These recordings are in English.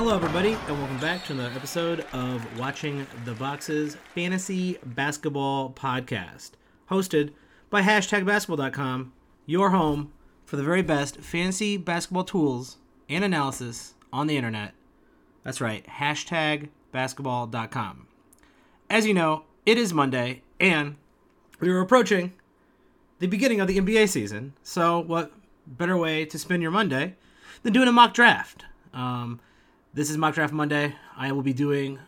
Hello, everybody, and welcome back to another episode of Watching the Boxes Fantasy Basketball Podcast, hosted by hashtagbasketball.com, your home for the very best fantasy basketball tools and analysis on the internet. That's right, hashtagbasketball.com. As you know, it is Monday, and we are approaching the beginning of the NBA season. So, what better way to spend your Monday than doing a mock draft? Um, this is Mock Draft Monday. I will be doing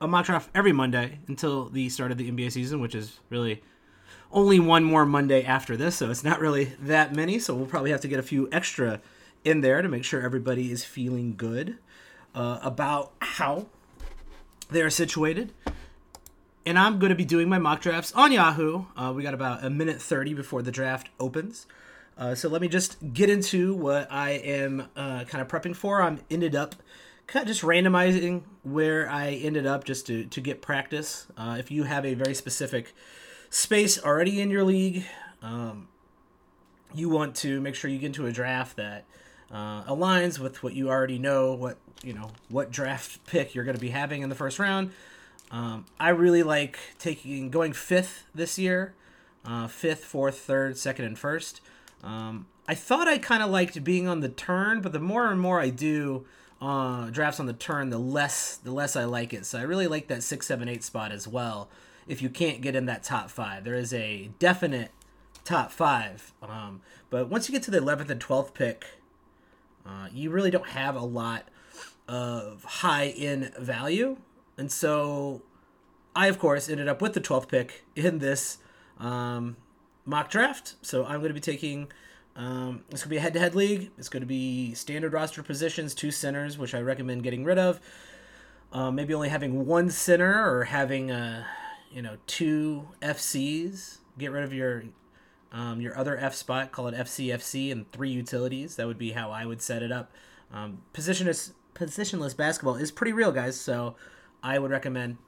a mock draft every Monday until the start of the NBA season, which is really only one more Monday after this, so it's not really that many. So we'll probably have to get a few extra in there to make sure everybody is feeling good uh, about how they are situated. And I'm going to be doing my mock drafts on Yahoo. Uh, we got about a minute 30 before the draft opens. Uh, so let me just get into what I am uh, kind of prepping for. I'm ended up kind of just randomizing where I ended up just to, to get practice. Uh, if you have a very specific space already in your league, um, you want to make sure you get into a draft that uh, aligns with what you already know, what you know, what draft pick you're going to be having in the first round. Um, I really like taking going fifth this year, uh, fifth, fourth, third, second, and first. Um, I thought I kind of liked being on the turn, but the more and more I do uh, drafts on the turn, the less the less I like it. So I really like that six, seven, eight spot as well. If you can't get in that top five, there is a definite top five. Um, but once you get to the eleventh and twelfth pick, uh, you really don't have a lot of high in value, and so I of course ended up with the twelfth pick in this um, mock draft. So I'm going to be taking. Um, to be a head-to-head league. It's going to be standard roster positions, two centers, which I recommend getting rid of. Uh, maybe only having one center or having uh, you know two FCs. Get rid of your um, your other F spot. Call it FCFC and three utilities. That would be how I would set it up. Um, positionless positionless basketball is pretty real, guys. So I would recommend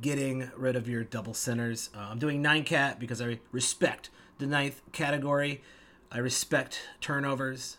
getting rid of your double centers. Uh, I'm doing nine cat because I respect the ninth category. I respect turnovers.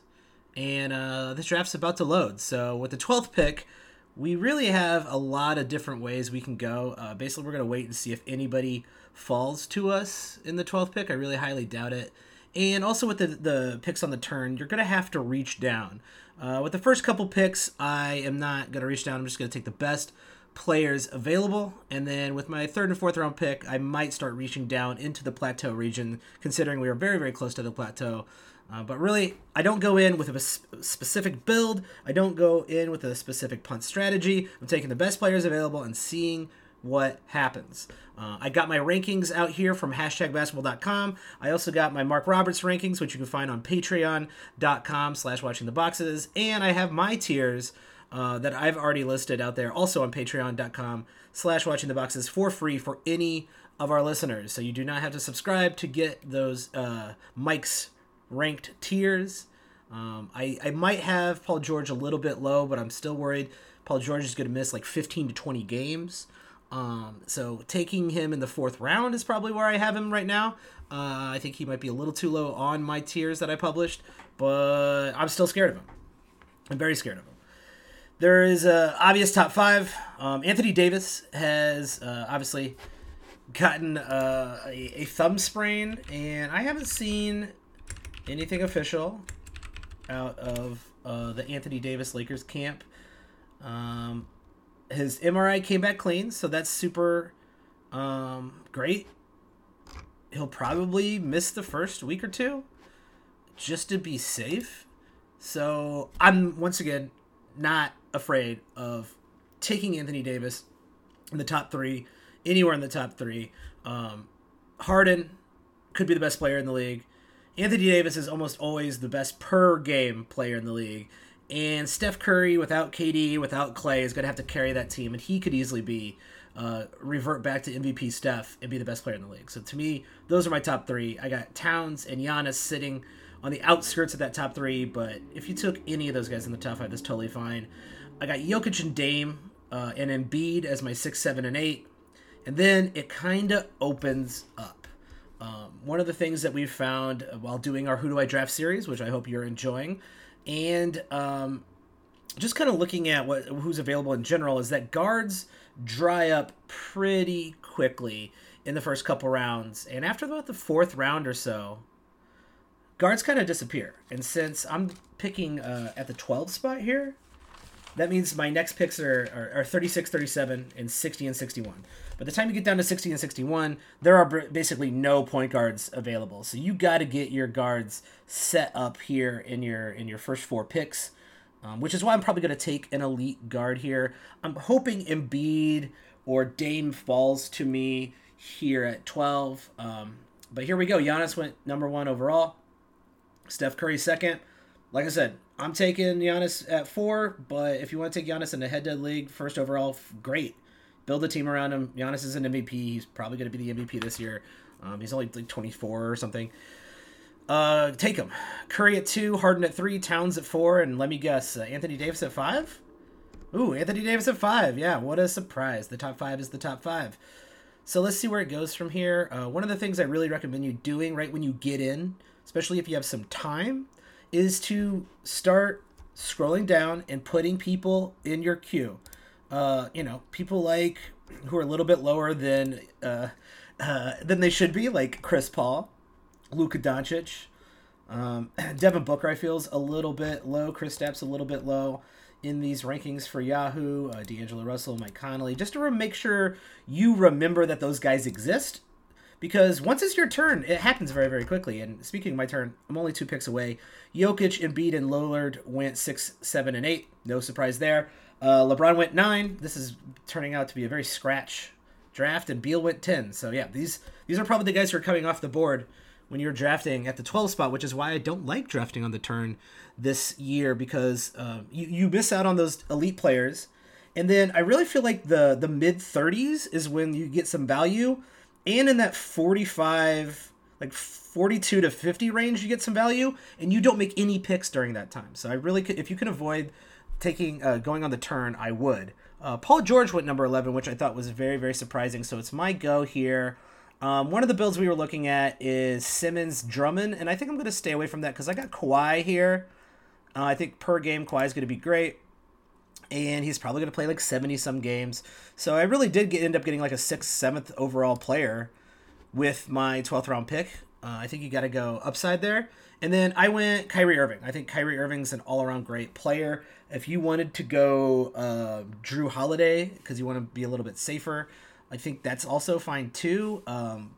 And uh, this draft's about to load. So with the 12th pick, we really have a lot of different ways we can go. Uh, basically, we're going to wait and see if anybody falls to us in the 12th pick. I really highly doubt it. And also with the, the picks on the turn, you're going to have to reach down. Uh, with the first couple picks, I am not going to reach down. I'm just going to take the best players available. And then with my third and fourth round pick, I might start reaching down into the plateau region, considering we are very, very close to the plateau. Uh, but really, I don't go in with a specific build. I don't go in with a specific punt strategy. I'm taking the best players available and seeing what happens. Uh, I got my rankings out here from hashtagbasketball.com. I also got my Mark Roberts rankings, which you can find on patreon.com slash watching the boxes. And I have my tiers uh, that I've already listed out there also on patreon.com slash watching the boxes for free for any of our listeners. So you do not have to subscribe to get those uh, Mike's ranked tiers. Um, I, I might have Paul George a little bit low, but I'm still worried Paul George is going to miss like 15 to 20 games. Um, so taking him in the fourth round is probably where I have him right now. Uh, I think he might be a little too low on my tiers that I published, but I'm still scared of him. I'm very scared of him. There is a obvious top five. Um, Anthony Davis has uh, obviously gotten uh, a, a, thumb sprain, and I haven't seen anything official out of uh, the Anthony Davis Lakers camp. Um, his MRI came back clean, so that's super um, great. He'll probably miss the first week or two just to be safe. So I'm once again not afraid of taking Anthony Davis in the top three, anywhere in the top three. Um, Harden could be the best player in the league. Anthony Davis is almost always the best per game player in the league. And Steph Curry, without KD, without Clay, is going to have to carry that team, and he could easily be uh, revert back to MVP Steph and be the best player in the league. So to me, those are my top three. I got Towns and Giannis sitting on the outskirts of that top three, but if you took any of those guys in the top five, that's totally fine. I got Jokic and Dame uh, and Embiid as my six, seven, and eight, and then it kind of opens up. Um, one of the things that we've found while doing our Who Do I Draft series, which I hope you're enjoying, and um, just kind of looking at what who's available in general is that guards dry up pretty quickly in the first couple rounds, and after about the fourth round or so, guards kind of disappear. And since I'm picking uh, at the 12 spot here, that means my next picks are, are, are 36, 37, and 60 and 61. By the time you get down to 60 and 61, there are basically no point guards available. So you got to get your guards set up here in your in your first four picks, um, which is why I'm probably going to take an elite guard here. I'm hoping Embiid or Dame falls to me here at 12. Um, but here we go. Giannis went number one overall. Steph Curry second. Like I said, I'm taking Giannis at four, but if you want to take Giannis in a head-to-head league, first overall, great build a team around him. Giannis is an MVP. He's probably going to be the MVP this year. Um, he's only like 24 or something. Uh, take him. Curry at two, Harden at three, Towns at four, and let me guess, uh, Anthony Davis at five. Ooh, Anthony Davis at five. Yeah, what a surprise! The top five is the top five. So let's see where it goes from here. Uh, one of the things I really recommend you doing right when you get in, especially if you have some time, is to start scrolling down and putting people in your queue uh, you know, people like who are a little bit lower than uh, uh, than they should be, like Chris Paul, Luka Doncic, um, Devin Booker. I feels a little bit low. Kristaps a little bit low in these rankings for Yahoo. Uh, D'Angelo Russell, Mike Conley, just to make sure you remember that those guys exist. Because once it's your turn, it happens very, very quickly. And speaking of my turn, I'm only two picks away. Jokic, Embiid, and Lillard went six, seven, and eight. No surprise there. Uh, LeBron went nine. This is turning out to be a very scratch draft, and Beal went ten. So yeah, these these are probably the guys who are coming off the board when you're drafting at the 12 spot, which is why I don't like drafting on the turn this year because uh, you you miss out on those elite players, and then I really feel like the the mid 30s is when you get some value, and in that 45 like 42 to 50 range you get some value, and you don't make any picks during that time. So I really could if you can avoid taking uh, going on the turn, I would. Uh, Paul George went number 11, which I thought was very, very surprising. So it's my go here. Um, one of the builds we were looking at is Simmons Drummond, and I think I'm going to stay away from that because I got Kawhi here. Uh, I think per game, Kawhi is going to be great. And he's probably going to play like 70 some games. So I really did get, end up getting like a sixth, seventh overall player with my 12th round pick. Uh, I think you got to go upside there. And then I went Kyrie Irving. I think Kyrie Irving's an all around great player. If you wanted to go uh, Jrue Holiday because you want to be a little bit safer, I think that's also fine too. Um,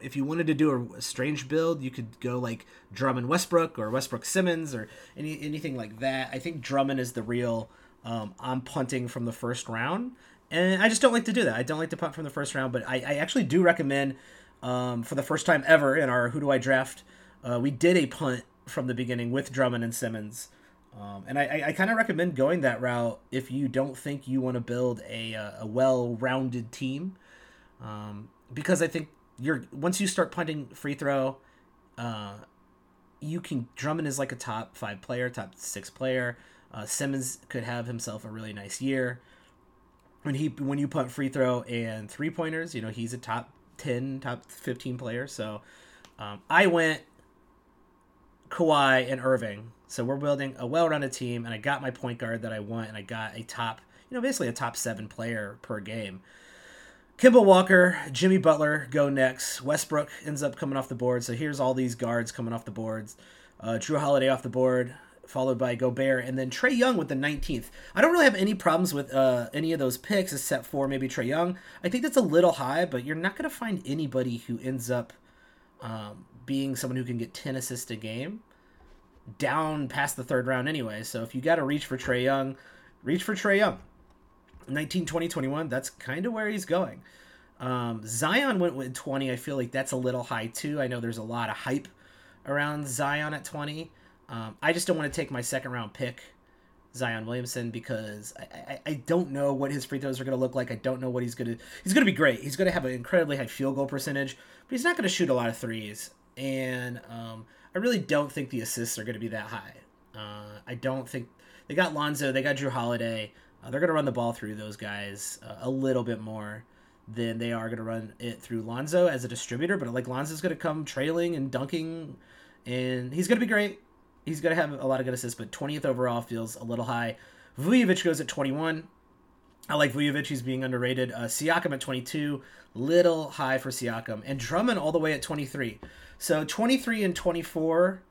if you wanted to do a, strange build, you could go like Drummond Westbrook or Westbrook Simmons or any anything like that. I think Drummond is the real. Um, I'm punting from the first round, and I just don't like to do that. I don't like to punt from the first round, but I, I actually do recommend um, for the first time ever in our Who Do I Draft, uh, we did a punt from the beginning with Drummond and Simmons. Um, and I, I kind of recommend going that route if you don't think you want to build a, uh, a well-rounded team, um, because I think you're once you start punting free throw, uh, you can Drummond is like a top five player, top six player. Uh, Simmons could have himself a really nice year when he when you punt free throw and three pointers. You know he's a top ten, top fifteen player. So um, I went Kawhi and Irving so we're building a well-rounded team, and I got my point guard that I want, and I got a top, you know, basically a top seven player per game. Kemba Walker, Jimmy Butler go next. Westbrook ends up coming off the board. So here's all these guards coming off the boards. Uh, Jrue Holiday off the board, followed by Gobert, and then Trae Young with the 19th. I don't really have any problems with uh, any of those picks except for maybe Trae Young. I think that's a little high, but you're not going to find anybody who ends up um, being someone who can get 10 assists a game down past the third round anyway. So if you got to reach for Trae Young, reach for Trae Young. 19, 20, 21, that's kind of where he's going. Um, Zion went with 20. I feel like that's a little high too. I know there's a lot of hype around Zion at 20. Um, I just don't want to take my second round pick, Zion Williamson, because I, I, I don't know what his free throws are going to look like. I don't know what he's going to. He's going to be great. He's going to have an incredibly high field goal percentage, but he's not going to shoot a lot of threes. And um, I really don't think the assists are going to be that high. Uh, I don't think they got Lonzo, they got Jrue Holiday. Uh, they're going to run the ball through those guys uh, a little bit more than they are going to run it through Lonzo as a distributor. But like Lonzo's going to come trailing and dunking, and he's going to be great. He's going to have a lot of good assists, but 20th overall feels a little high. Vucevic goes at 21. I like Vucevic. He's being underrated. Uh, Siakam at 22. Little high for Siakam. And Drummond all the way at 23. So 23 and 24.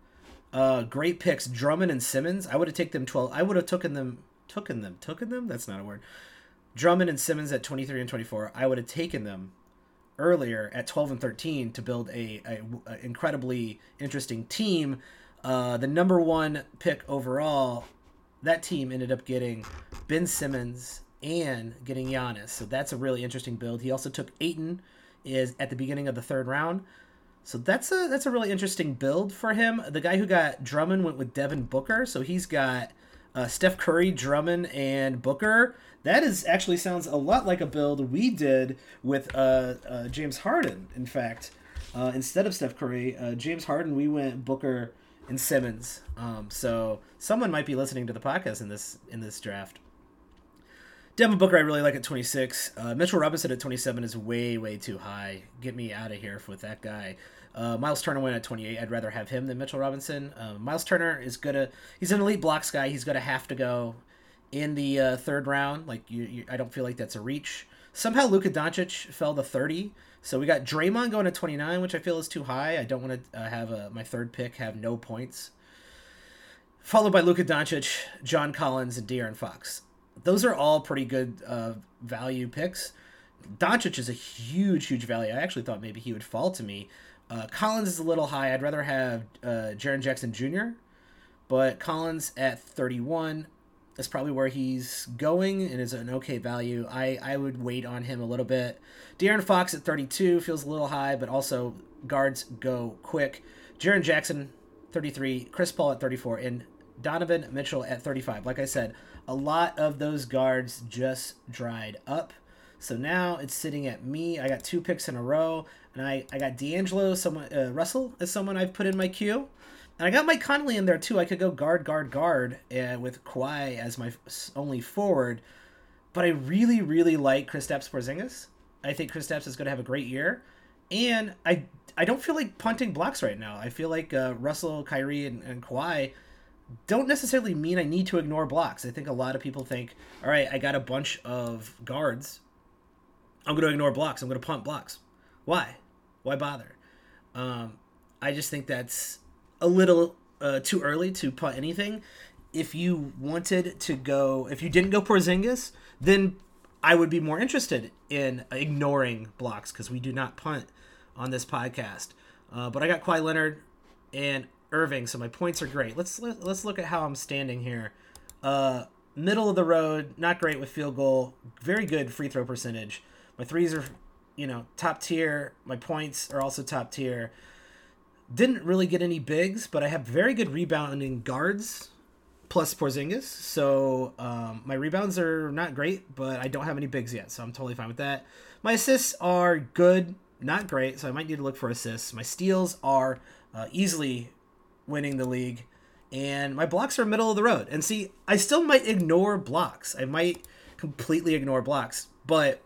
Uh, great picks. Drummond and Simmons. I would have taken them 12. I would have taken them. Taken them. Taken them? That's not a word. Drummond and Simmons at 23 and 24. I would have taken them earlier at 12 and 13 to build a, a, a incredibly interesting team. Uh, the number one pick overall, that team ended up getting Ben Simmons and getting Giannis. So that's a really interesting build. He also took Ayton is at the beginning of the third round. So that's a that's a really interesting build for him. The guy who got Drummond went with Devin Booker, so he's got uh, Steph Curry, Drummond, and Booker. That is actually sounds a lot like a build we did with uh, uh, James Harden. In fact, uh, instead of Steph Curry, uh, James Harden, we went Booker and Simmons. Um, so someone might be listening to the podcast in this in this draft. Devin Booker, I really like at 26. Uh, Mitchell Robinson at 27 is way, way too high. Get me out of here with that guy. Uh, Miles Turner went at 28. I'd rather have him than Mitchell Robinson. Uh, Miles Turner is gonna. He's an elite blocks guy. He's gonna have to go in the uh, third round. Like you, you, I don't feel like that's a reach. Somehow Luka Doncic fell to 30. So we got Draymond going to 29, which I feel is too high. I don't want to uh, have a, my third pick have no points. Followed by Luka Doncic, John Collins, and De'Aaron Fox those are all pretty good uh, value picks. Doncic is a huge, huge value. I actually thought maybe he would fall to me. Uh, Collins is a little high. I'd rather have uh, Jaren Jackson Jr., but Collins at 31 is probably where he's going and is an okay value. I, I would wait on him a little bit. De'Aaron Fox at 32 feels a little high, but also guards go quick. Jaren Jackson, 33. Chris Paul at 34. And Donovan Mitchell at 35. Like I said, a lot of those guards just dried up. So now it's sitting at me. I got two picks in a row, and I, I got D'Angelo, someone uh, Russell is someone I've put in my queue, and I got Mike Conley in there too. I could go guard, guard, guard, with Kawhi as my only forward, but I really, really like Kristaps Porzingis. I think Kristaps is going to have a great year, and I I don't feel like punting blocks right now. I feel like uh, Russell, Kyrie, and, and Kawhi don't necessarily mean I need to ignore blocks. I think a lot of people think, all right, I got a bunch of guards. I'm going to ignore blocks. I'm going to punt blocks. Why? Why bother? Um, I just think that's a little uh, too early to punt anything. If you wanted to go, if you didn't go Porzingis, then I would be more interested in ignoring blocks because we do not punt on this podcast. Uh, but I got Kawhi Leonard, and Irving, so my points are great. Let's let, us let us look at how I'm standing here. Uh, middle of the road, not great with field goal, very good free throw percentage. My threes are, you know, top tier. My points are also top tier. Didn't really get any bigs, but I have very good rebounding guards plus Porzingis. So um, my rebounds are not great, but I don't have any bigs yet, so I'm totally fine with that. My assists are good, not great, so I might need to look for assists. My steals are uh, easily winning the league, and my blocks are middle of the road. And see, I still might ignore blocks. I might completely ignore blocks, but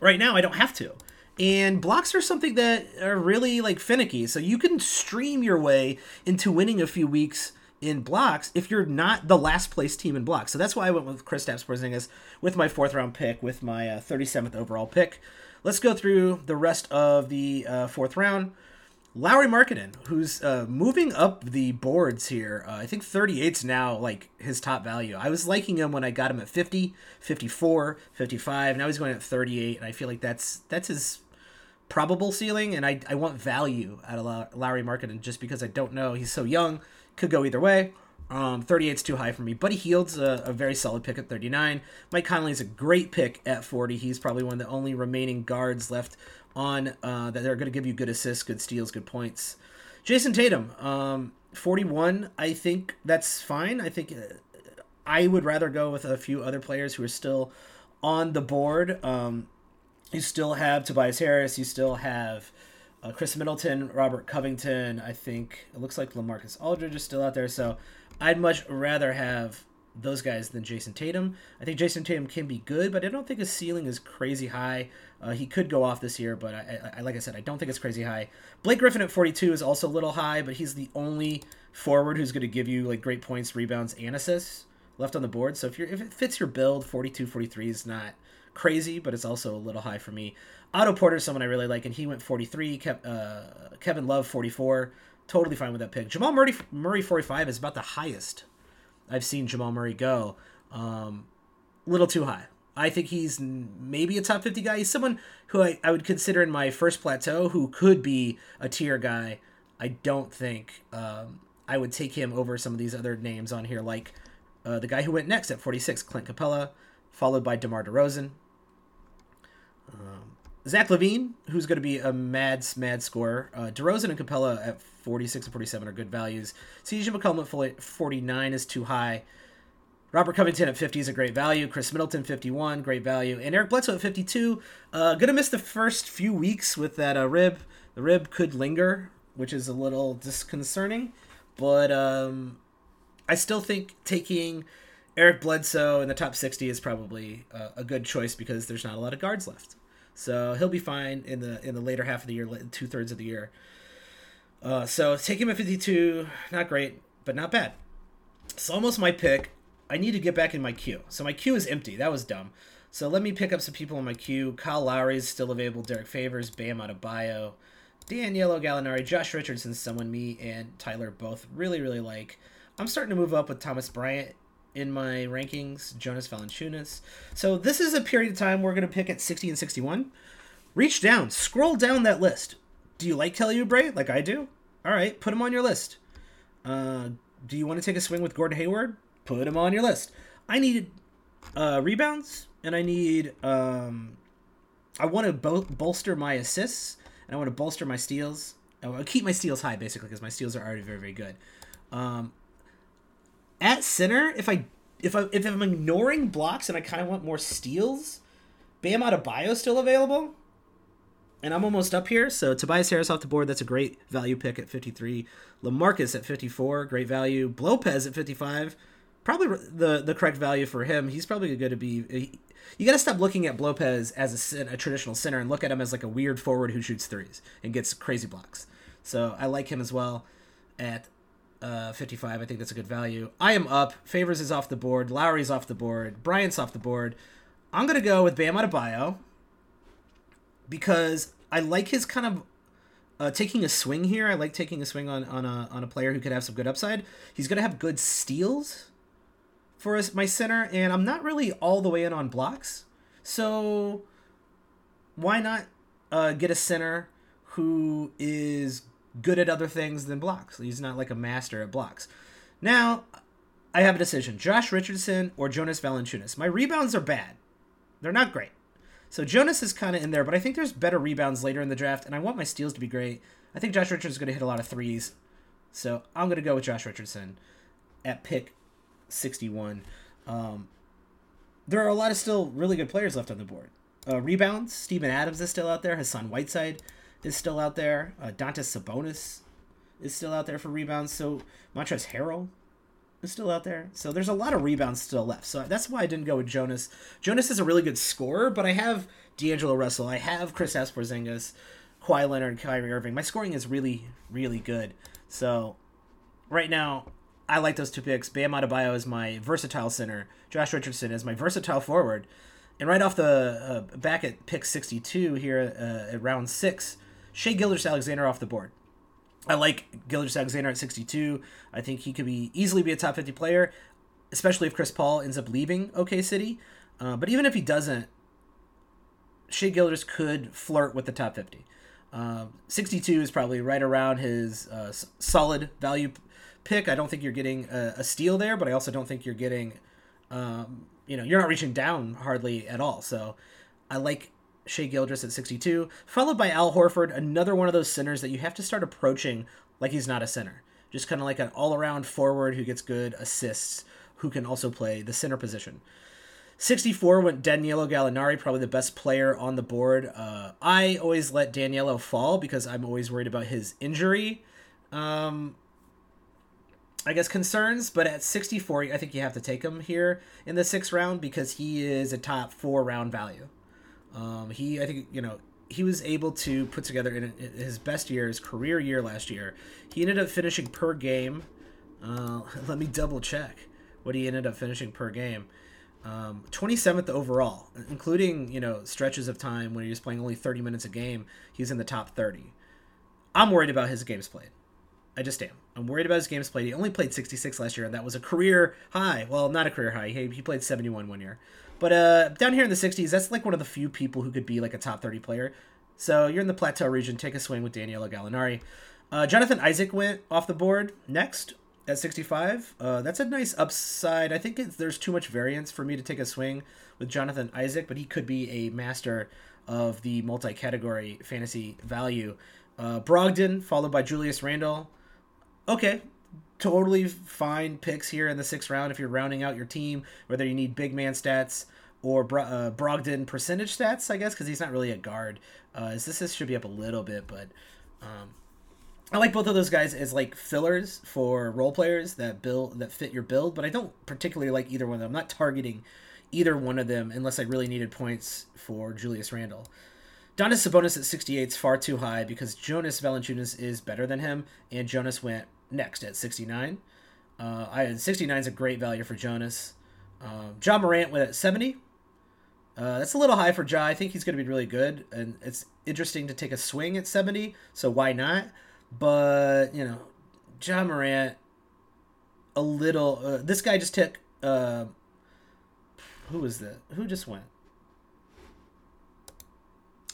right now I don't have to. And blocks are something that are really like finicky. So you can stream your way into winning a few weeks in blocks if you're not the last place team in blocks. So that's why I went with Kristaps Porzingis with my fourth round pick, with my uh, 37th overall pick. Let's go through the rest of the uh, fourth round. Lauri Markkanen, who's uh, moving up the boards here. Uh, I think 38's now like his top value. I was liking him when I got him at 50, 54, 55. Now he's going at 38, and I feel like that's that's his probable ceiling. And I, I want value out of Lauri Markkanen just because I don't know. He's so young, could go either way. Um, 38's too high for me. Buddy Hield's a, a very solid pick at 39. Mike Conley's a great pick at 40. He's probably one of the only remaining guards left on uh, that they're going to give you good assists, good steals, good points. Jayson Tatum, um, 41. I think that's fine. I think uh, I would rather go with a few other players who are still on the board. Um, you still have Tobias Harris. You still have uh, Khris Middleton, Robert Covington. I think it looks like Lamarcus Aldridge is still out there. So I'd much rather have those guys than Jayson Tatum. I think Jayson Tatum can be good, but I don't think his ceiling is crazy high. Uh, he could go off this year, but I, I, like I said, I don't think it's crazy high. Blake Griffin at 42 is also a little high, but he's the only forward who's going to give you like great points, rebounds, and assists. left on the board. So if you're if it fits your build, 42, 43 is not crazy, but it's also a little high for me. Otto Porter is someone I really like, and he went 43. Kev, uh, Kevin Love 44. Totally fine with that pick. Jamal Murray Murray 45 is about the highest I've seen Jamal Murray go. Um, little too high. I think he's maybe a top 50 guy. He's someone who I, I would consider in my first plateau who could be a tier guy. I don't think um, I would take him over some of these other names on here, like uh, the guy who went next at 46, Clint Capela, followed by DeMar DeRozan. Um, Zach LaVine, who's going to be a mad, mad scorer. Uh, DeRozan and Capela at 46 and 47 are good values. CJ McCollum at 49 is too high. Robert Covington at 50 is a great value. Khris Middleton 51, great value, and Eric Bledsoe at 52. Uh, gonna miss the first few weeks with that uh, rib. The rib could linger, which is a little disconcerting, but um, I still think taking Eric Bledsoe in the top 60 is probably uh, a good choice because there's not a lot of guards left. So he'll be fine in the in the later half of the year, two thirds of the year. Uh, so take him at 52, not great, but not bad. It's almost my pick. I need to get back in my queue. So my queue is empty. That was dumb. So let me pick up some people in my queue. Kyle Lowry is still available. Derrick Favors, Bam Adebayo, Danilo Gallinari, Josh Richardson, someone me and Tyler both really, really like. I'm starting to move up with Thomas Bryant in my rankings, Jonas Valanciunas. So this is a period of time we're going to pick at 60 and 61. Reach down, scroll down that list. Do you like Kelly Oubre like I do? All right, put him on your list. Uh, do you want to take a swing with Gordon Hayward? put him on your list. I need uh, rebounds, and I need um, I want to bol- bolster my assists, and I want to bolster my steals. I want to keep my steals high, basically, because my steals are already very, very good. Um, at center, if I if I if I'm ignoring blocks and I kind of want more steals, Bam Adebayo still available, and I'm almost up here. So Tobias Harris off the board, that's a great value pick at 53. Lamarcus at 54, great value. Lopez at 55 probably the the correct value for him. He's probably going to be. He, you got to stop looking at Lopez as a, a, traditional center and look at him as like a weird forward who shoots threes and gets crazy blocks. So I like him as well at uh, 55. I think that's a good value. I am up. Favors is off the board. Lowry's off the board. Bryant's off the board. I'm going to go with Bam Adebayo because I like his kind of uh, taking a swing here. I like taking a swing on, on a on a player who could have some good upside. He's going to have good steals for my center, and I'm not really all the way in on blocks. So why not uh, get a center who is good at other things than blocks? He's not like a master at blocks. Now, I have a decision Josh Richardson or Jonas Valanciunas. My rebounds are bad, they're not great. So Jonas is kind of in there, but I think there's better rebounds later in the draft, and I want my steals to be great. I think Josh Richardson's going to hit a lot of threes. So I'm going to go with Josh Richardson at pick 61. Um, there are a lot of still really good players left on the board. Uh, rebounds, Steven Adams is still out there. Hassan Whiteside is still out there. Uh, Domantas Sabonis is still out there for rebounds. So Montrezl Harrell is still out there. So there's a lot of rebounds still left. So that's why I didn't go with Jonas. Jonas is a really good scorer, but I have D'Angelo Russell. I have Kristaps Porzingis, Kawhi Leonard, Kyrie Irving. My scoring is really, really good. So right now, I like those two picks. Bam Adebayo is my versatile center. Josh Richardson is my versatile forward. And right off the uh, back at pick 62 here uh, at round six, Shai Gilgeous-Alexander off the board. I like Gilders Alexander at 62. I think he could be easily be a top 50 player, especially if Chris Paul ends up leaving OK City. Uh, but even if he doesn't, Shai Gilders could flirt with the top 50. Uh, 62 is probably right around his uh, solid value pick. I don't think you're getting a, a steal there, but I also don't think you're getting, um, you know, you're not reaching down hardly at all. So I like Shai Gilgeous at 62, followed by Al Horford, another one of those centers that you have to start approaching like he's not a center. Just kind of like an all around forward who gets good assists, who can also play the center position. 64 went Danilo Gallinari, probably the best player on the board. Uh, I always let Danilo fall because I'm always worried about his injury. Um, I guess concerns, but at 64, I think you have to take him here in the sixth round because he is a top four round value. Um, he, I think, you know, he was able to put together in his best year, his career year last year. He ended up finishing per game. Uh, let me double check what he ended up finishing per game. Um, 27th overall, including you know stretches of time when he was playing only 30 minutes a game. He's in the top 30. I'm worried about his games played. I just am. I'm worried about his games played. He only played 66 last year, and that was a career high. Well, not a career high. He, he played 71 one year. But uh, down here in the 60s, that's like one of the few people who could be like a top 30 player. So you're in the plateau region. Take a swing with Danilo Gallinari. Uh, Jonathan Isaac went off the board next at 65. Uh, that's a nice upside. I think there's too much variance for me to take a swing with Jonathan Isaac, but he could be a master of the multi category fantasy value. Uh, Brogdon, followed by Julius Randle. Okay, totally fine picks here in the sixth round if you're rounding out your team, whether you need big man stats or Bro- uh, Brogdon percentage stats, I guess, because he's not really a guard. Uh, this, should be up a little bit, but um, I like both of those guys as like fillers for role players that build that fit your build, but I don't particularly like either one of them. I'm not targeting either one of them unless I really needed points for Julius Randle. Domas Sabonis at 68 is far too high because Jonas Valanciunas is better than him, and Jonas went next at 69. Uh, I 69 is a great value for Jonas. Um, Ja Morant went at 70. Uh, that's a little high for Ja. I think he's going to be really good, and it's interesting to take a swing at 70. So why not? But you know, Ja Morant, a little. Uh, this guy just took. Uh, who was that? Who just went?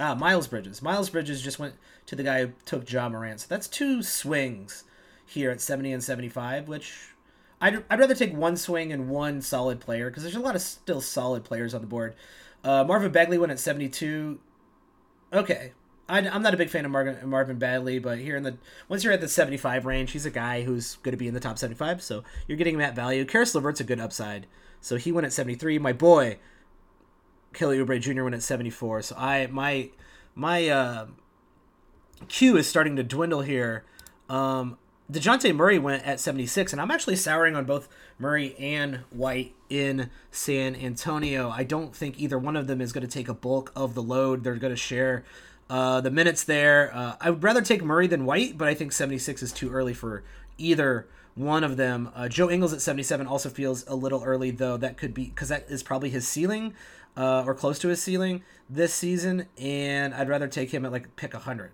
Ah, Miles Bridges. Miles Bridges just went to the guy who took Ja Morant. So that's two swings here at 70 and 75, which I'd, I'd rather take one swing and one solid player because there's a lot of still solid players on the board. Uh, Marvin Bagley went at 72. Okay. I, am not a big fan of Marvin, Marvin Bagley, but here in the once you're at the 75 range, he's a guy who's going to be in the top 75, so you're getting that value. Caris LeVert's a good upside, so he went at 73. My boy, Kelly Oubre Jr. went at 74. So I my my uh, queue is starting to dwindle here. Um, Dejounte Murray went at 76, and I'm actually souring on both Murray and White in San Antonio. I don't think either one of them is going to take a bulk of the load. They're going to share uh, the minutes there. Uh, I would rather take Murray than White, but I think 76 is too early for either one of them. Uh, Joe Ingles at 77 also feels a little early, though. That could be because that is probably his ceiling uh, or close to his ceiling this season, and I'd rather take him at like pick 100.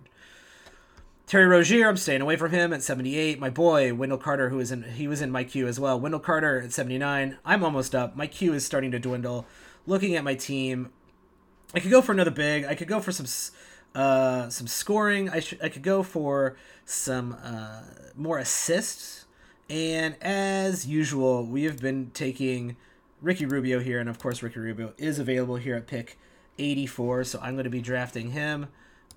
Terry Rozier, I'm staying away from him at 78. My boy Wendell Carter, who is in, he was in my queue as well. Wendell Carter at 79. I'm almost up. My queue is starting to dwindle. Looking at my team, I could go for another big. I could go for some uh, some scoring. I should I could go for some uh, more assists. And as usual, we have been taking Ricky Rubio here, and of course Ricky Rubio is available here at pick 84. So I'm going to be drafting him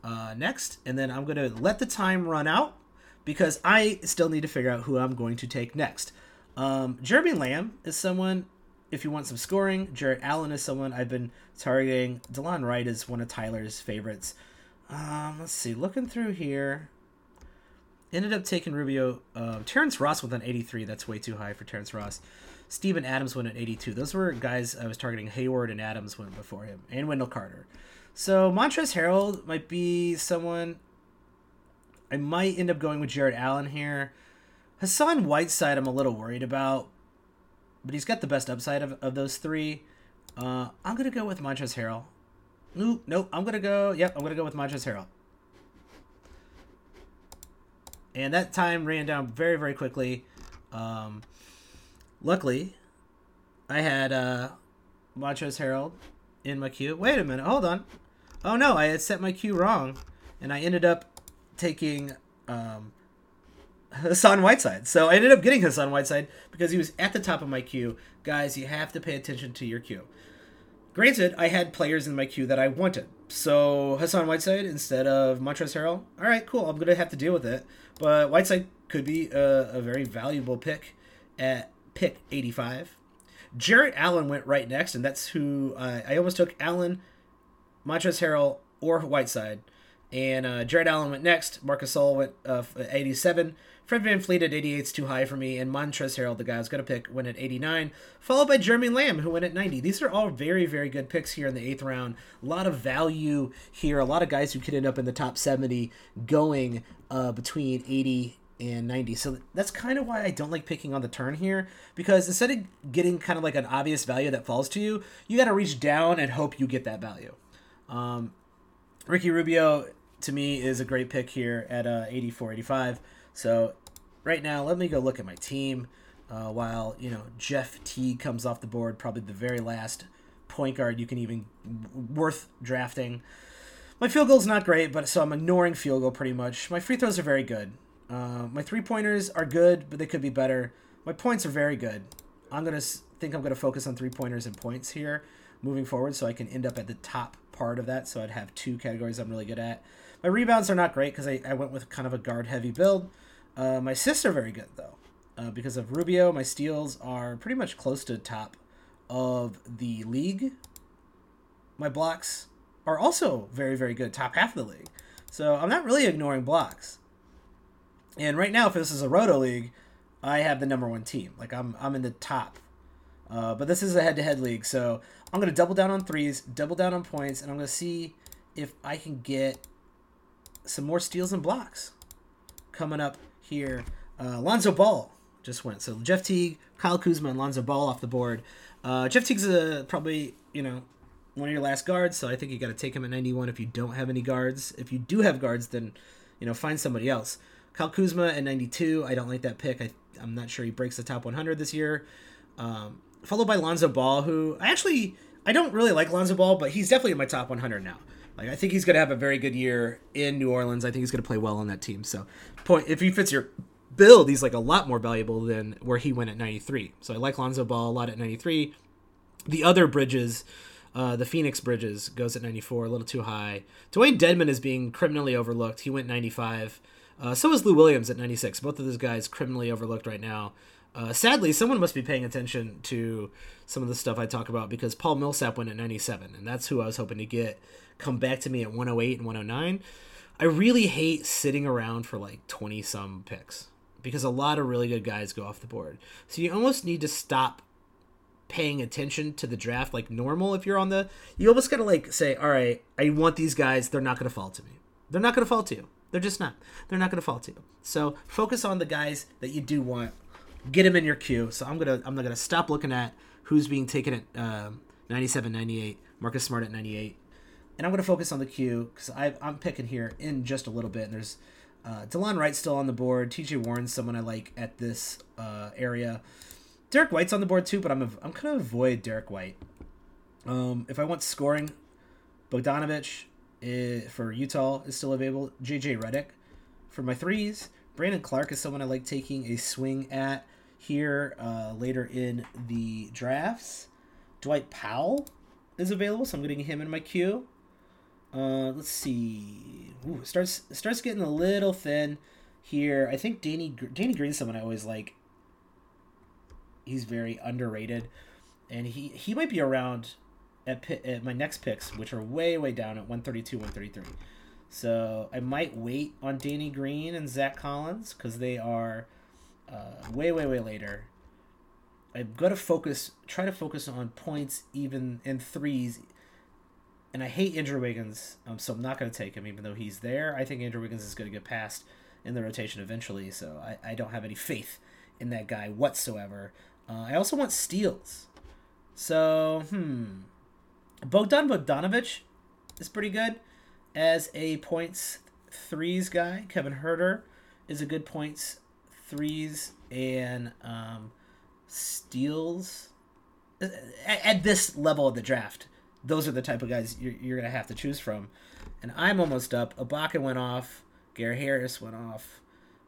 uh, next, and then I'm going to let the time run out because I still need to figure out who I'm going to take next. Um, Jeremy Lamb is someone, if you want some scoring. Jarrett Allen is someone I've been targeting. Delon Wright is one of Tyler's favorites. Um, let's see, looking through here. Ended up taking Rubio. Uh, Terrence Ross with an 83. That's way too high for Terrence Ross. Steven Adams went at 82. Those were guys I was targeting. Hayward and Adams went before him, and Wendell Carter. So Montrezl Harrell might be someone. I might end up going with Jarrett Allen here. Hassan Whiteside, I'm a little worried about, but he's got the best upside of, of those three. Uh, I'm gonna go with Montrezl Harrell. Nope, nope. I'm gonna go. Yep, I'm gonna go with Montrezl Harrell. And that time ran down very, very quickly. Um, luckily, I had uh, Montrezl Harrell in my queue. Wait a minute, hold on. Oh no, I had set my queue wrong, and I ended up taking um, Hassan Whiteside. So I ended up getting Hassan Whiteside because he was at the top of my queue. Guys, you have to pay attention to your queue. Granted, I had players in my queue that I wanted. So Hassan Whiteside instead of Montrezl Harrell. All right, cool. I'm gonna have to deal with it. But Whiteside could be a, a very valuable pick at pick 85. Jarrett Allen went right next, and that's who uh, I almost took Allen, Montrezl Harrell, or Whiteside. And uh, Jarrett Allen went next. Marcus Gasol went uh, 87. Fred VanVleet at 88 is too high for me. And Montrezl Harrell, the guy I was going to pick, went at 89. Followed by Jeremy Lamb, who went at 90. These are all very, very good picks here in the eighth round. A lot of value here. A lot of guys who could end up in the top 70 going uh, between 80 and 90. So that's kind of why I don't like picking on the turn here because instead of getting kind of like an obvious value that falls to you, you got to reach down and hope you get that value. Um, Ricky Rubio to me is a great pick here at uh, 84 85. So right now, let me go look at my team uh, while you know Jeff Teague comes off the board, probably the very last point guard you can even worth drafting. My field goal's not great, but so I'm ignoring field goal pretty much. My free throws are very good. Uh, my three pointers are good, but they could be better. My points are very good. I'm gonna think I'm gonna focus on three pointers and points here moving forward, so I can end up at the top part of that. So I'd have two categories I'm really good at. My rebounds are not great because I, I went with kind of a guard heavy build. Uh, my assists are very good though, uh, because of Rubio. My steals are pretty much close to top of the league. My blocks are also very very good, top half of the league. So I'm not really ignoring blocks. And right now, if this is a roto league, I have the number one team. Like I'm I'm in the top. Uh, but this is a head-to-head league, so I'm gonna double down on threes, double down on points, and I'm gonna see if I can get some more steals and blocks coming up here. Uh, Lonzo Ball just went. So Jeff Teague, Kyle Kuzma, and Lonzo Ball off the board. Uh, Jeff Teague's a, probably, you know, one of your last guards, so I think you got to take him at 91 if you don't have any guards. If you do have guards, then, you know, find somebody else. Kyle Kuzma at 92. I don't like that pick. I, I'm not sure he breaks the top 100 this year. Um, followed by Lonzo Ball, who I actually I don't really like Lonzo Ball, but he's definitely in my top 100 now. Like I think he's going to have a very good year in New Orleans. I think he's going to play well on that team. So, point if he fits your build, he's like a lot more valuable than where he went at 93. So I like Lonzo Ball a lot at 93. The other Bridges, uh, the Phoenix Bridges goes at 94, a little too high. Dewayne Dedmon is being criminally overlooked. He went 95. Uh, so is Lou Williams at 96. Both of those guys criminally overlooked right now. Uh, sadly, someone must be paying attention to some of the stuff I talk about because Paul Millsap went at 97, and that's who I was hoping to get come back to me at 108 and 109. I really hate sitting around for like 20 some picks because a lot of really good guys go off the board. So you almost need to stop paying attention to the draft like normal if you're on the you almost got to like say, "All right, I want these guys, they're not going to fall to me." They're not going to fall to you. They're just not. They're not going to fall to you. So focus on the guys that you do want. Get them in your queue. So I'm gonna I'm not gonna stop looking at who's being taken at um, 97, 98, Marcus Smart at 98, and I'm gonna focus on the queue because I'm picking here in just a little bit. And there's uh, Delon Wright still on the board. T.J. Warren's someone I like at this uh, area. Derrick White's on the board too, but I'm I'm gonna avoid Derrick White. Um, if I want scoring, Bogdanovich, for Utah is still available. JJ Redick for my threes. Brandon Clarke is someone I like taking a swing at here uh, later in the drafts. Dwight Powell is available, so I'm getting him in my queue. Uh, let's see. Ooh, starts starts getting a little thin here. I think Danny Danny Green's someone I always like. He's very underrated, and he he might be around at, at my next picks, which are way way down at 132, 133. So I might wait on Danny Green and Zach Collins because they are uh, way way way later. I've got to focus, try to focus on points, even in threes. And I hate Andrew Wiggins, um, so I'm not gonna take him, even though he's there. I think Andrew Wiggins is gonna get passed in the rotation eventually, so I, I don't have any faith in that guy whatsoever. Uh, I also want steals. So, hmm. Bogdan Bogdanovich is pretty good as a points threes guy. Kevin Huerter is a good points threes and um, steals at, at, this level of the draft. Those are the type of guys you're, you're going to have to choose from. And I'm almost up. Ibaka went off. Gary Harris went off.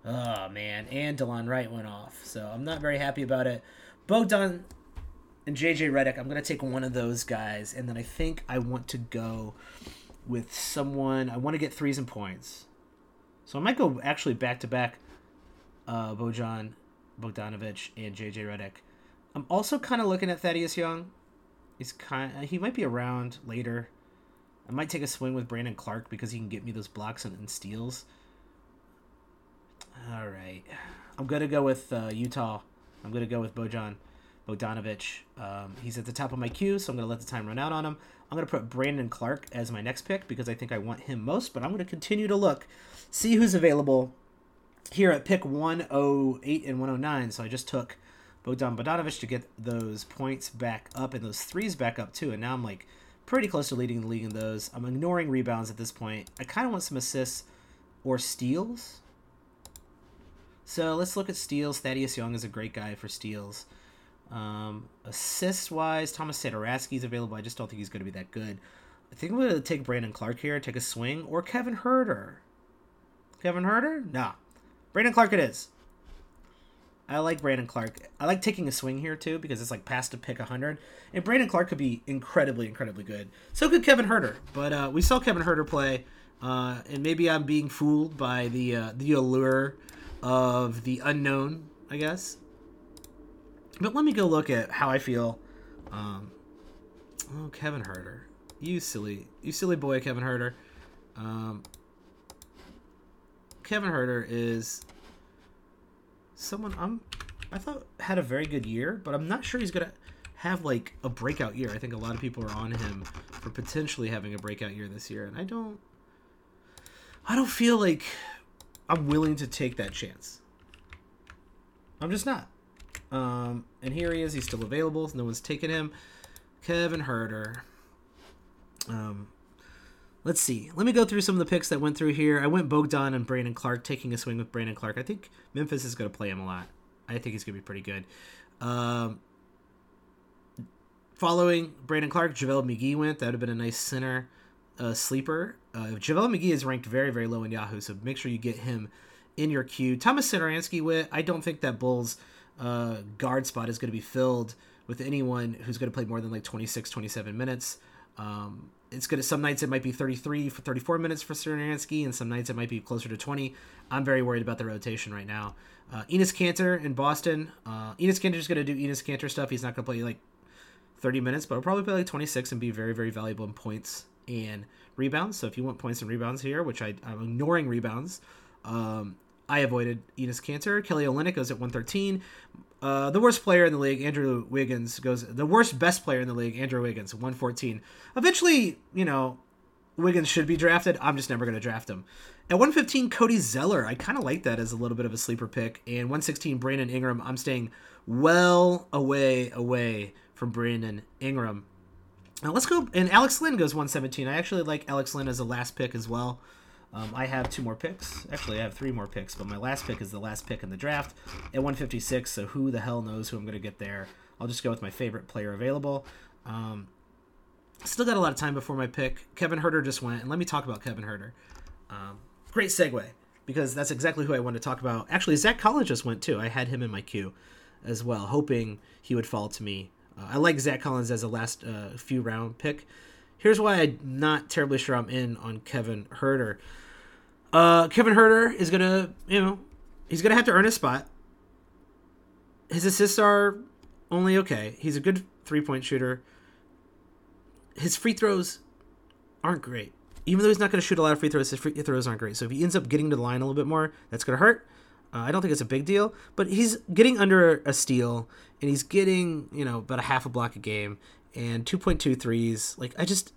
Oh, man. And Delon Wright went off. So I'm not very happy about it. Bogdan and JJ Redick, I'm going to take one of those guys, and then I think I want to go with someone. I want to get threes and points. So I might go actually back to back uh, Bojan Bogdanovich and JJ Redick. I'm also kind of looking at Thaddeus Young. He's kind of, he might be around later. I might take a swing with Brandon Clarke because he can get me those blocks and, and steals. All right. I'm going to go with uh, Utah. I'm going to go with Bojan Bogdanovich. Um, he's at the top of my queue, so I'm going to let the time run out on him. I'm going to put Brandon Clarke as my next pick because I think I want him most, but I'm going to continue to look, see who's available, here at pick 108 and 109. So I just took Bogdan Bogdanovic to get those points back up and those threes back up too. And now I'm like pretty close to leading the league in those. I'm ignoring rebounds at this point. I kind of want some assists or steals. So let's look at steals. Thaddeus Young is a great guy for steals. Um, assist wise, Thomas Satoransky is available. I just don't think he's going to be that good. I think I'm going to take Brandon Clarke here, take a swing, or Kevin Huerter. Kevin Huerter? Nah. Brandon Clarke it is. I like Brandon Clarke. I like taking a swing here too because it's like past to pick 100. And Brandon Clarke could be incredibly, incredibly good. So could Kevin Huerter. But uh, we saw Kevin Huerter play, uh, and maybe I'm being fooled by the uh, the allure of the unknown, I guess. But let me go look at how I feel. Um, oh, Kevin Huerter, you silly, you silly boy, Kevin Huerter. Um, Kevin Huerter is someone I'm I thought had a very good year, but I'm not sure he's gonna have like a breakout year. I think a lot of people are on him for potentially having a breakout year this year, and I don't I don't feel like I'm willing to take that chance. I'm just not. Um, and here he is. He's still available. No one's taken him. Kevin Huerter. Um, let's see. Let me go through some of the picks that went through here. I went Bogdan and Brandon Clarke, taking a swing with Brandon Clarke. I think Memphis is going to play him a lot. I think he's going to be pretty good. Um, following Brandon Clarke, JaVale McGee went. That would have been a nice center uh, sleeper. Uh, JaVale McGee is ranked very, very low in Yahoo, so make sure you get him in your queue. Thomas Satoransky went. I don't think that Bulls uh, guard spot is going to be filled with anyone who's going to play more than like 26, 27 minutes. Um, it's to some nights it might be 33 for 34 minutes for Satoransky, and some nights it might be closer to 20. I'm very worried about the rotation right now. Uh, Enes Kanter in Boston. Uh, Enes Kanter is going to do Enes Kanter stuff. He's not going to play like 30 minutes, but he'll probably play like 26 and be very, very valuable in points and rebounds. So if you want points and rebounds here, which I, I'm ignoring rebounds, um, I avoided Enes Kanter. Kelly Olynyk goes at 113. Uh, the worst player in the league, Andrew Wiggins, goes the worst best player in the league, Andrew Wiggins, 114. Eventually, you know, Wiggins should be drafted. I'm just never going to draft him. At 115, Cody Zeller. I kind of like that as a little bit of a sleeper pick. And 116, Brandon Ingram. I'm staying well away, away from Brandon Ingram. Now let's go. And Alex Len goes 117. I actually like Alex Len as a last pick as well. Um, I have two more picks. Actually, I have three more picks, but my last pick is the last pick in the draft at 156. So who the hell knows who I'm going to get there? I'll just go with my favorite player available. Um, still got a lot of time before my pick. Kevin Huerter just went, and let me talk about Kevin Huerter. Um, great segue because that's exactly who I want to talk about. Actually, Zach Collins just went too. I had him in my queue as well, hoping he would fall to me. Uh, I like Zach Collins as a last uh, few round pick. Here's why I'm not terribly sure I'm in on Kevin Huerter. Uh, Kevin Huerter is gonna, you know, he's gonna have to earn his spot. His assists are only okay. He's a good three point shooter. His free throws aren't great. Even though he's not going to shoot a lot of free throws, his free throws aren't great. So if he ends up getting to the line a little bit more, that's going to hurt. Uh, I don't think it's a big deal, but he's getting under a steal and he's getting, you know, about a half a block a game and 2.2 threes. Like, I just,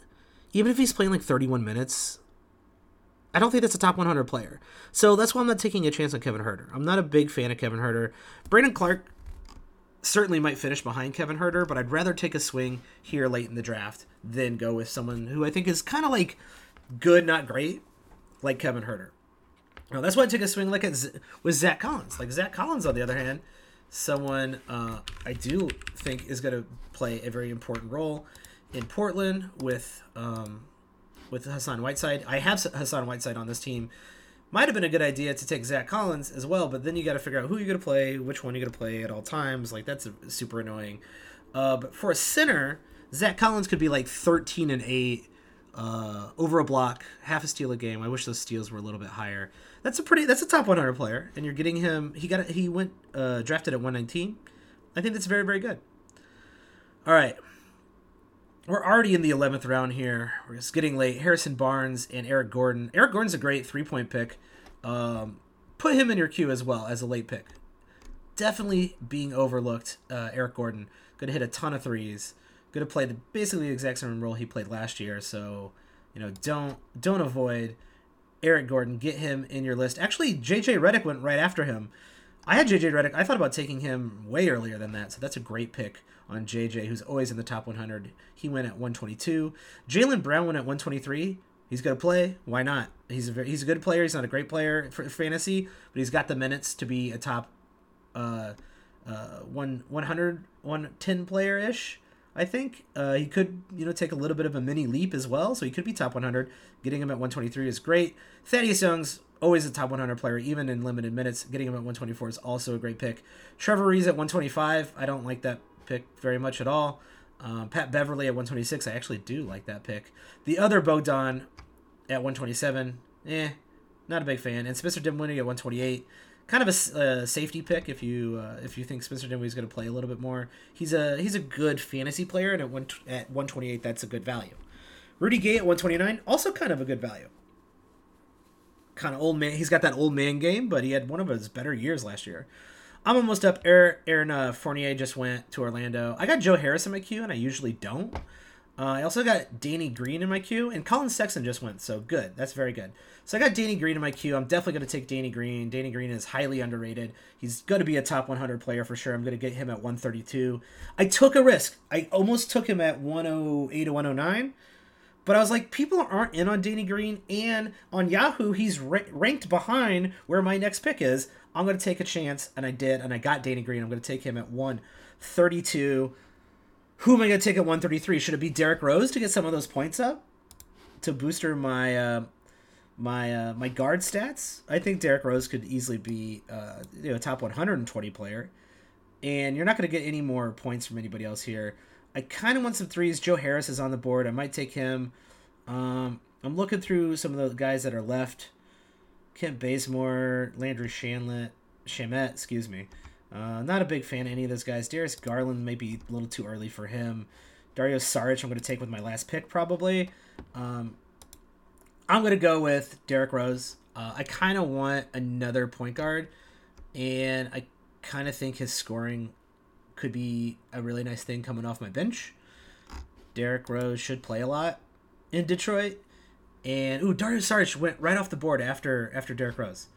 even if he's playing like 31 minutes, I don't think that's a top 100 player. So that's why I'm not taking a chance on Kevin Huerter. I'm not a big fan of Kevin Huerter. Brandon Clarke certainly might finish behind Kevin Huerter, but I'd rather take a swing here late in the draft than go with someone who I think is kind of like good, not great, like Kevin Huerter. Now, that's why I took a swing like it with Zach Collins. Like Zach Collins, on the other hand, someone uh, I do think is going to play a very important role in Portland with um, with Hassan Whiteside. I have Hassan Whiteside on this team. Might have been a good idea to take Zach Collins as well, but then you got to figure out who you're going to play, which one you're going to play at all times. Like that's super annoying. Uh, but for a center, Zach Collins could be like 13 and 8 uh, over a block, half a steal a game. I wish those steals were a little bit higher. That's a pretty. That's a top 100 player, and you're getting him. He got. He went uh, drafted at 119. I think that's very very good. All right, we're already in the 11th round here. We're just getting late. Harrison Barnes and Eric Gordon. Eric Gordon's a great three point pick. Um, put him in your queue as well as a late pick. Definitely being overlooked. Uh, Eric Gordon going to hit a ton of threes. Going to play the basically the exact same role he played last year. So you know don't don't avoid Eric Gordon, get him in your list. Actually, JJ Redick went right after him. I had JJ Redick. I thought about taking him way earlier than that, so that's a great pick on JJ, who's always in the top 100. He went at 122. Jaylen Brown went at 123. He's going to play. Why not? He's a very, he's a good player. He's not a great player for fantasy, but he's got the minutes to be a top uh, uh, one 100 110 player ish. I think uh, he could, you know, take a little bit of a mini leap as well. So he could be top 100. Getting him at 123 is great. Thaddeus Young's always a top 100 player, even in limited minutes. Getting him at 124 is also a great pick. Trevor Ariza at 125. I don't like that pick very much at all. Um, Pat Beverley at 126. I actually do like that pick. The other Bogdan at 127. Eh, not a big fan. And Spencer Dinwiddie at 128 kind of a uh, safety pick if you uh, if you think Spencer Dinwiddie is going to play a little bit more. He's a he's a good fantasy player, and at one at one twenty eight, that's a good value. Rudy Gay at one twenty nine, also kind of a good value. Kind of old man. He's got that old man game, but he had one of his better years last year. I'm almost up. Aaron, uh, Fournier just went to Orlando. I got Joe Harris in my queue, and I usually don't. Uh, I also got Danny Green in my queue, and Collin Sexton just went, so good. That's very good. So I got Danny Green in my queue. I'm definitely going to take Danny Green. Danny Green is highly underrated. He's going to be a top 100 player for sure. I'm going to get him at 132. I took a risk. I almost took him at 108 to 109, but I was like, people aren't in on Danny Green, and on Yahoo, he's ra- ranked behind where my next pick is. I'm going to take a chance, and I did, and I got Danny Green. I'm going to take him at 132. Who am I going to take at 133? Should it be Derrick Rose to get some of those points up to booster my uh, my uh, my guard stats? I think Derrick Rose could easily be uh, you know top 120 player, and you're not going to get any more points from anybody else here. I kind of want some threes. Joe Harris is on the board. I might take him. Um, I'm looking through some of the guys that are left. Kent Bazemore, Landry Shanlet, Shamet, excuse me. Uh, not a big fan of any of those guys. Darius Garland may be a little too early for him. Dario Saric, I'm going to take with my last pick probably. Um, I'm going to go with Derrick Rose. Uh, I kind of want another point guard, and I kind of think his scoring could be a really nice thing coming off my bench. Derrick Rose should play a lot in Detroit. And ooh, Dario Saric went right off the board after after Derrick Rose.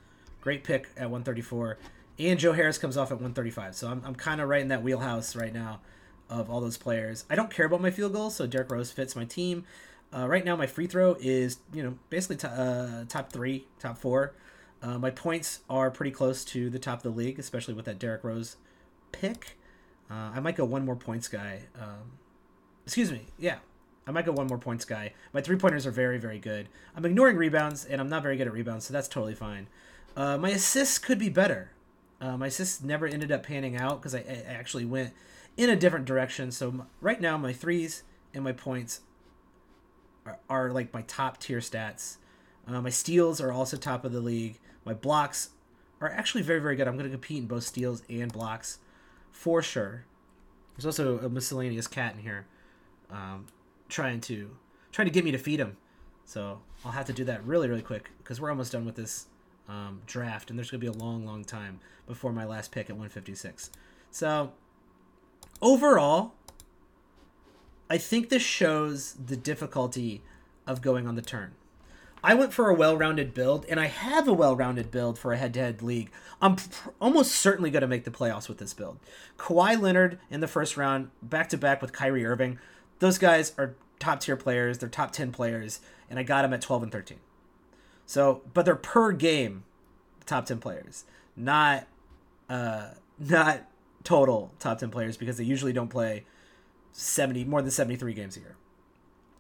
Great pick at 134 and Joe Harris comes off at 135. So I'm, I'm kind of right in that wheelhouse right now of all those players. I don't care about my field goals, so Derrick Rose fits my team. Uh, right now, my free throw is you know basically uh, top three, top four. Uh, my points are pretty close to the top of the league, especially with that Derrick Rose pick. Uh, I might go one more points guy. Um, excuse me, yeah, I might go one more points guy. My three pointers are very very good. I'm ignoring rebounds, and I'm not very good at rebounds, so that's totally fine. Uh, my assists could be better. Uh, my assists never ended up panning out because I, I, actually went in a different direction. So m- right now, my threes and my points are, are like my top tier stats. Uh, my steals are also top of the league. My blocks are actually very, very good. I'm going to compete in both steals and blocks for sure. There's also a miscellaneous cat in here um, trying to trying to get me to feed him. So I'll have to do that really, really quick because we're almost done with this um, draft, and there's going to be a long, long time before my last pick at 156. So, overall, I think this shows the difficulty of going on the turn. I went for a well rounded build, and I have a well rounded build for a head to head league. I'm pr- almost certainly going to make the playoffs with this build. Kawhi Leonard in the first round, back to back with Kyrie Irving. Those guys are top tier players, they're top 10 players, and I got them at 12 and 13. So, but they're per game top 10 players, not uh not total top 10 players because they usually don't play 70 more than 73 games a year.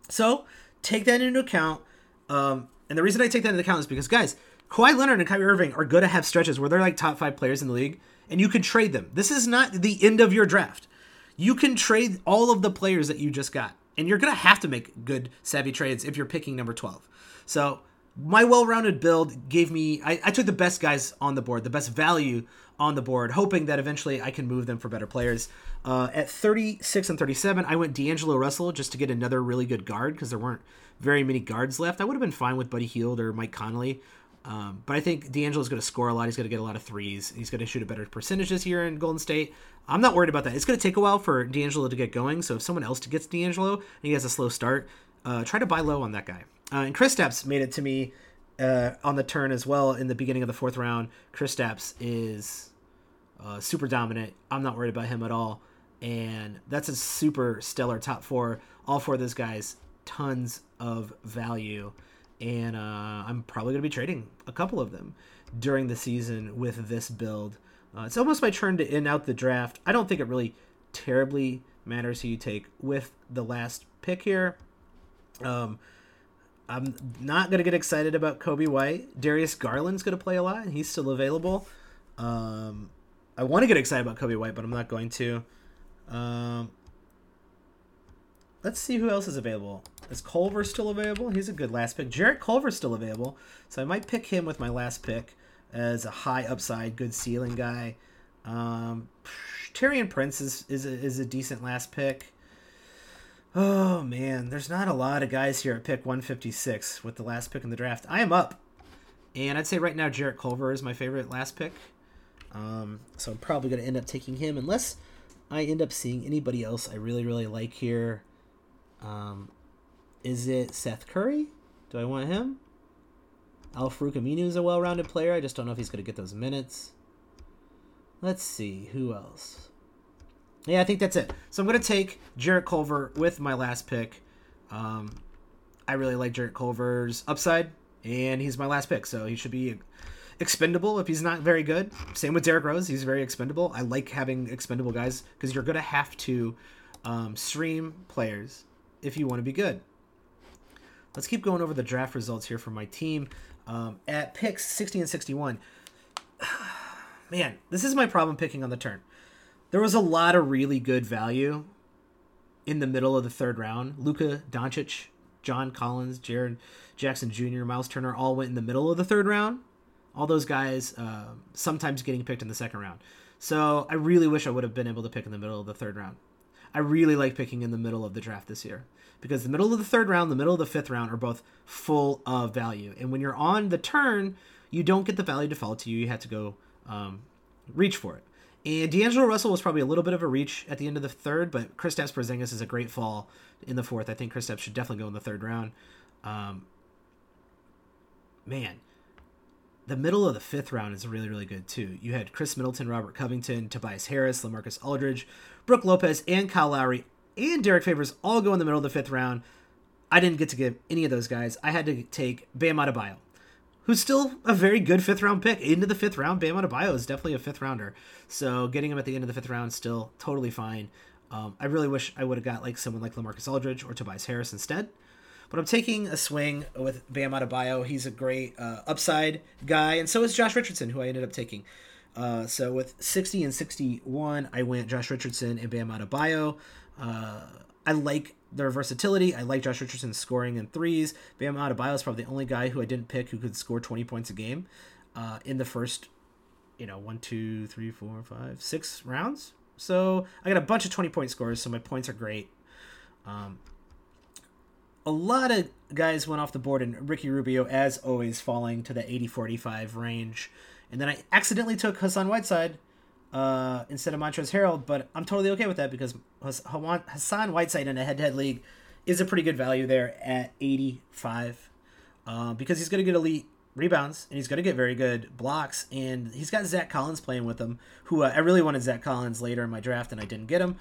So, take that into account. Um and the reason I take that into account is because guys, Kawhi Leonard and Kyrie Irving are going to have stretches where they're like top 5 players in the league and you can trade them. This is not the end of your draft. You can trade all of the players that you just got. And you're going to have to make good savvy trades if you're picking number 12. So, my well-rounded build gave me I, I, took the best guys on the board the best value on the board hoping that eventually i can move them for better players uh, at 36 and 37 i went d'angelo russell just to get another really good guard because there weren't very many guards left i would have been fine with buddy hield or mike conley um, but i think d'angelo's going to score a lot he's going to get a lot of threes he's going to shoot a better percentage this year in golden state i'm not worried about that it's going to take a while for d'angelo to get going so if someone else gets d'angelo and he has a slow start uh, try to buy low on that guy uh, and Kristaps made it to me uh, on the turn as well in the beginning of the fourth round. Kristaps is uh, super dominant. I'm not worried about him at all. And that's a super stellar top four. All four of those guys, tons of value. And uh, I'm probably going to be trading a couple of them during the season with this build. Uh, it's almost my turn to in out the draft. I don't think it really terribly matters who you take with the last pick here. Um, I'm not going to get excited about Coby White. Darius Garland's going to play a lot, and he's still available. Um, I want to get excited about Coby White, but I'm not going to. Um, let's see who else is available. Is Culver still available? He's a good last pick. Jarrett Culver's still available, so I might pick him with my last pick as a high upside, good ceiling guy. Um, Taurean Prince is is a, is a decent last pick. Oh man, there's not a lot of guys here at pick 156 with the last pick in the draft. I am up, and I'd say right now Jarrett Culver is my favorite last pick. Um, so I'm probably going to end up taking him unless I end up seeing anybody else I really really like here. Um, is it Seth Curry? Do I want him? Al-Farouq Aminu is a well-rounded player. I just don't know if he's going to get those minutes. Let's see who else. Yeah, I think that's it. So I'm going to take Jarrett Culver with my last pick. Um, I really like Jarrett Culver's upside, and he's my last pick, so he should be expendable if he's not very good. Same with Derrick Rose; he's very expendable. I like having expendable guys because you're going to have to um, stream players if you want to be good. Let's keep going over the draft results here for my team. Um, at picks 60 and 61, man, this is my problem picking on the turn. There was a lot of really good value in the middle of the third round. Luka Doncic, John Collins, Jaren Jackson Jr., Miles Turner all went in the middle of the third round. All those guys uh, sometimes getting picked in the second round. So I really wish I would have been able to pick in the middle of the third round. I really like picking in the middle of the draft this year because the middle of the third round, the middle of the fifth round are both full of value. And when you're on the turn, you don't get the value to fall to you. You have to go um, reach for it. And D'Angelo Russell was probably a little bit of a reach at the end of the third, but Kristaps Porzingis is a great fall in the fourth. I think Kristaps should definitely go in the third round. Um, man, the middle of the fifth round is really, really good too. You had Khris Middleton, Robert Covington, Tobias Harris, Lamarcus Aldridge, Brook Lopez, and Kyle Lowry, and Derrick Favors all go in the middle of the fifth round. I didn't get to get any of those guys. I had to take Bam Adebayo, who's still a very good fifth round pick. Into the fifth round, Bam Adebayo is definitely a fifth rounder. So getting him at the end of the fifth round still totally fine. Um, I really wish I would have got like someone like Lamarcus Aldridge or Tobias Harris instead. But I'm taking a swing with Bam Adebayo. He's a great uh, upside guy, and so is Josh Richardson, who I ended up taking. Uh, so with 60 and 61, I went Josh Richardson and Bam Adebayo. Uh, I like their versatility. I like Josh Richardson scoring in threes. Bam Adebayo is probably the only guy who I didn't pick who could score 20 points a game uh, in the first, you know, one, two, three, four, five, six rounds. So I got a bunch of 20 point scores, so my points are great. Um, a lot of guys went off the board, and Ricky Rubio, as always, falling to the 80 45 range. And then I accidentally took Hassan Whiteside uh, instead of Montrezl Harrell, but I'm totally okay with that because Hassan Whiteside in a head to head league is a pretty good value there at 85 uh, because he's going to get elite rebounds and he's going to get very good blocks. And he's got Zach Collins playing with him, who uh, I really wanted Zach Collins later in my draft and I didn't get him.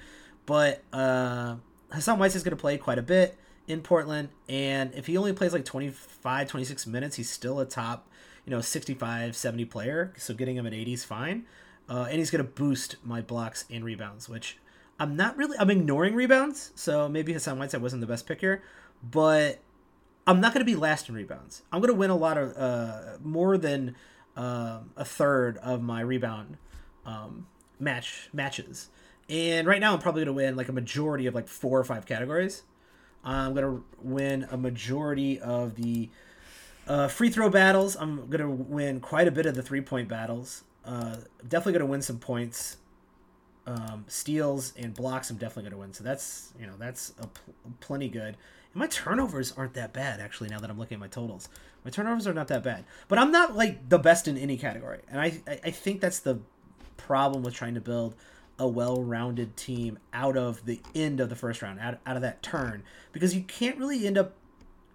But uh, Hassan Whiteside is going to play quite a bit in Portland. And if he only plays like 25, 26 minutes, he's still a top, you know, 65, 70 player. So getting him at 80 is fine. Uh, and he's going to boost my blocks and rebounds, which I'm not really, I'm ignoring rebounds. So maybe Hassan Whiteside wasn't the best pick here. But I'm not going to be last in rebounds. I'm going to win a lot of, uh, more than uh, a third of my rebound um, match matches. And right now, I'm probably going to win like a majority of like four or five categories. I'm to win a majority of the uh, free throw battles. I'm to win quite a bit of the three point battles. Uh, definitely to win some points. Um, steals and blocks, I'm definitely to win. So that's you know that's a pl- plenty good. And my turnovers aren't that bad actually. Now that I'm looking at my totals, my turnovers are not that bad. But I'm not like the best in any category, and I I think that's the problem with trying to build a well-rounded team out of the end of the first round, out, out of that turn, because you can't really end up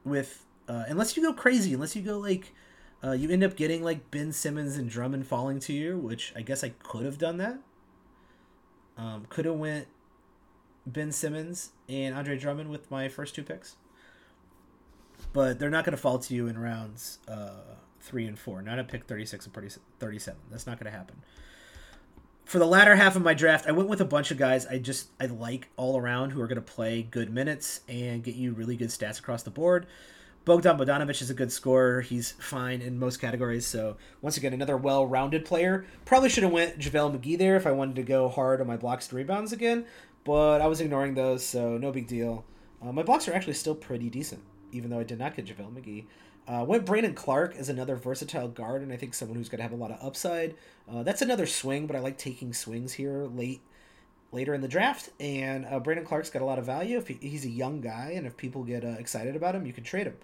with uh, unless you go crazy, unless you go like Uh, you end up getting like Ben Simmons and Drummond falling to you, which I guess I could have done that. Um, could have went Ben Simmons and Andre Drummond with my first two picks, but they're not going to fall to you in rounds uh, three and four. Not at pick thirty six and 37. That's not going to happen. For the latter half of my draft, I went with a bunch of guys I just I like all around who are going to play good minutes and get you really good stats across the board. Bogdan Bogdanovic is a good scorer. He's fine in most categories. So once again, another well-rounded player. Probably should have went JaVale McGee there if I wanted to go hard on my blocks and rebounds again, but I was ignoring those, so no big deal. Uh, my blocks are actually still pretty decent, even though I did not get JaVale McGee. Uh, went Brandon Clarke as another versatile guard, and I think someone who's going to have a lot of upside. Uh, that's another swing, but I like taking swings here late later in the draft. And uh, Brandon Clarke's got a lot of value. If he, he's a young guy, and if people get uh, excited about him, you can trade him.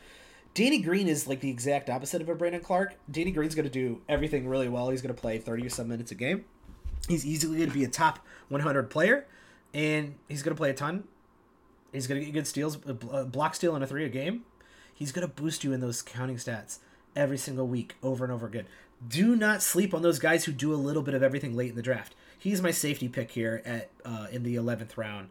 Danny Green is like the exact opposite of a Brandon Clarke. Danny Green's going to do everything really well. He's going to play 30 or some minutes a game. He's easily going to be a top 100 player, and he's going to play a ton. He's going to get good steals, a block steal and a three a game. He's going to boost you in those counting stats every single week, over and over again. Do not sleep on those guys who do a little bit of everything late in the draft. He's my safety pick here at uh, in the 11th round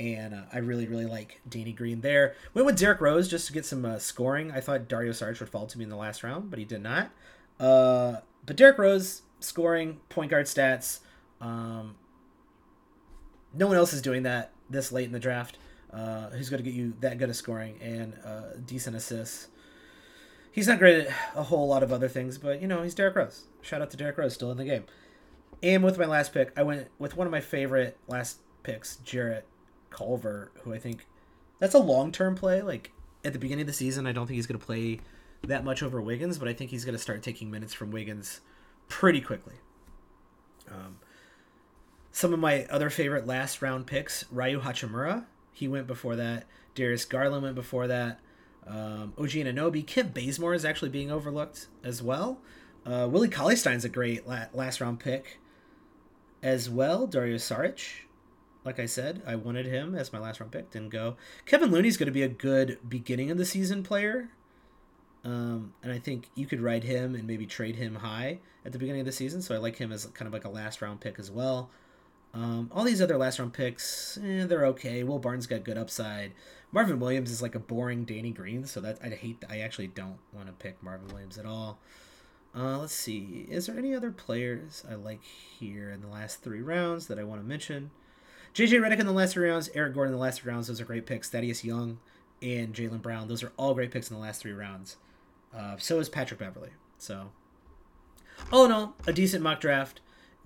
and uh, I really really like Danny Green there. Went with Derrick Rose just to get some uh, scoring. I thought Dario Saric would fall to me in the last round, but he did not. Uh, but Derrick Rose scoring point guard stats. Um, no one else is doing that this late in the draft. Uh, who's going to get you that good of scoring and uh, decent assists? He's not great at a whole lot of other things, but you know he's Derrick Rose. Shout out to Derrick Rose, still in the game. And with my last pick, I went with one of my favorite last picks, Jarrett Culver, who I think that's a long term play. Like at the beginning of the season, I don't think he's going to play that much over Wiggins, but I think he's going to start taking minutes from Wiggins pretty quickly. Um, some of my other favorite last round picks, Rui Hachimura, he went before that. Darius Garland went before that. Um, OG Anunoby, Kent Bazemore is actually being overlooked as well. Uh, Willie Cauley Stein's a great la- last round pick as well. Dario Saric, like I said, I wanted him as my last round pick. Didn't go. Kevin Looney's going to be a good beginning of the season player. Um, and I think you could ride him and maybe trade him high at the beginning of the season. So I like him as kind of like a last round pick as well. Um, all these other last round picks, eh, they're okay. Will Barnes got good upside. Marvin Williams is like a boring Danny Green, so that I hate. I actually don't want to pick Marvin Williams at all. Uh, let's see. Is there any other players I like here in the last three rounds that I want to mention? JJ Redick in the last three rounds, Eric Gordon in the last three rounds. Those are great picks. Thaddeus Young and Jaylen Brown. Those are all great picks in the last three rounds. Uh, so is Patrick Beverley. So, all in all, a decent mock draft.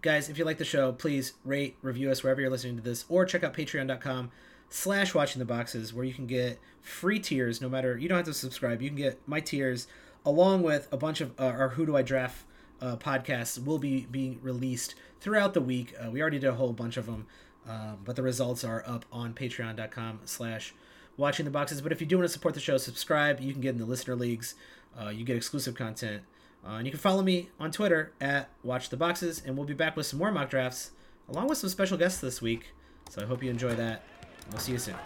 Guys, if you like the show, please rate, review us wherever you're listening to this, or check out patreon.com slash watching the boxes where you can get free tiers no matter you don't have to subscribe you can get my tiers along with a bunch of uh, our who do i draft uh, podcasts will be being released throughout the week uh, we already did a whole bunch of them um, but the results are up on patreon.com slash watching the boxes. But if you do want to support the show, subscribe. You can get in the listener leagues. Uh, you get exclusive content. Uh, and you can follow me on Twitter at Watch the Boxes. And we'll be back with some more mock drafts, along with some special guests this week. So I hope you enjoy that. We'll see you soon.